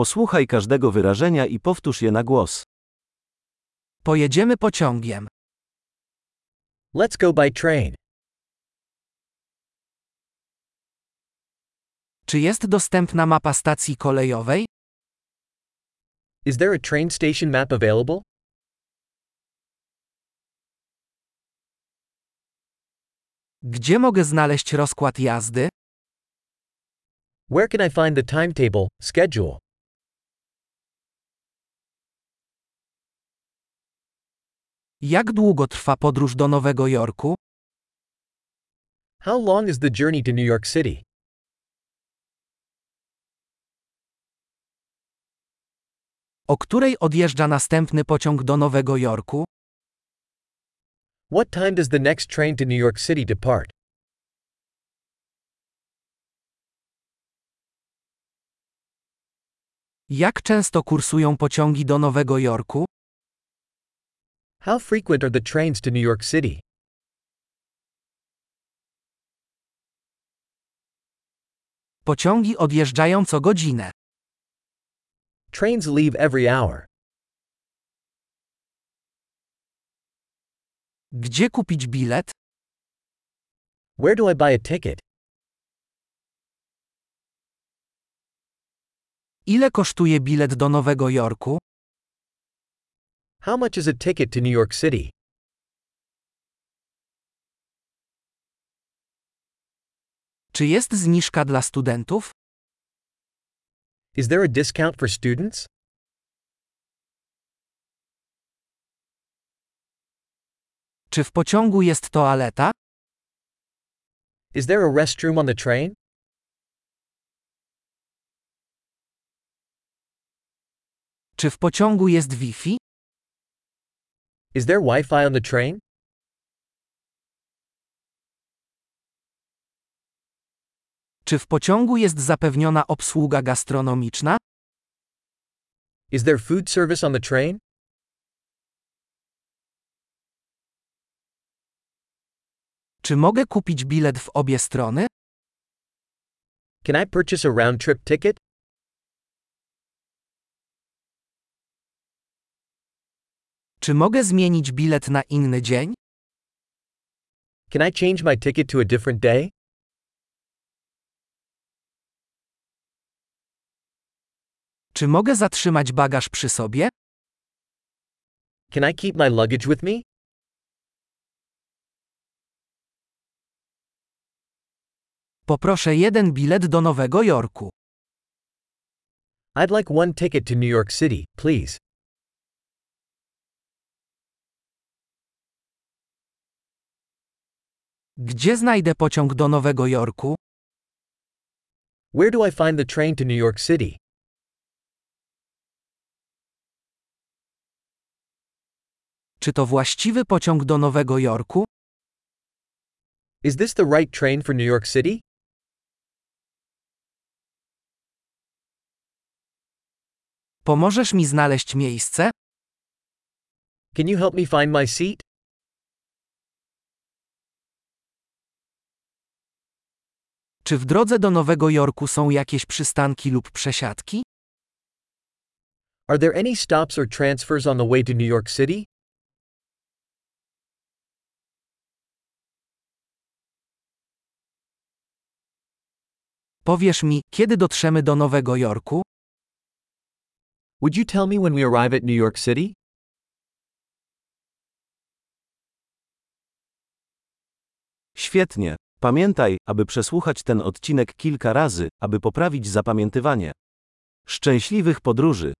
Posłuchaj każdego wyrażenia i powtórz je na głos. Pojedziemy pociągiem. Let's go by train. Czy jest dostępna mapa stacji kolejowej? Is there a train station map available? Gdzie mogę znaleźć rozkład jazdy? Where can I find the timetable, schedule? Jak długo trwa podróż do Nowego Jorku? How long is the journey to New York City? O której odjeżdża następny pociąg do Nowego Jorku? What time does the next train to New York City depart? Jak często kursują pociągi do Nowego Jorku? How frequent are the trains to New York City? Pociągi odjeżdżają co godzinę. Trains leave every hour. Gdzie kupić bilet? Where do I buy a ticket? Ile kosztuje bilet do Nowego Jorku? How much is a ticket to New York City? Czy jest zniżka dla studentów? Is there a discount for students? Czy w pociągu jest toaleta? Is there a restroom on the train? Czy w pociągu jest Wi-Fi? Is there Wi-Fi on the train? Czy w pociągu jest zapewniona obsługa gastronomiczna? Is there food service on the train? Czy mogę kupić bilet w obie strony? Can I purchase a round trip ticket? Czy mogę zmienić bilet na inny dzień? Can I change my ticket to a different day? Czy mogę zatrzymać bagaż przy sobie? Can I keep my luggage with me? Poproszę jeden bilet do Nowego Jorku. I'd like one ticket to New York City, please. Gdzie znajdę pociąg do Nowego Jorku? Where do I find the train to New York City? Czy to właściwy pociąg do Nowego Jorku? Is this the right train for New York City? Pomożesz mi znaleźć miejsce? Can you help me find my seat? Czy w drodze do Nowego Jorku są jakieś przystanki lub przesiadki? Are there any stops or transfers on the way to New York City? Powiesz mi, kiedy dotrzemy do Nowego Jorku? Would you tell me when we arrive at New York City? Świetnie. Pamiętaj, aby przesłuchać ten odcinek kilka razy, aby poprawić zapamiętywanie. Szczęśliwych podróży!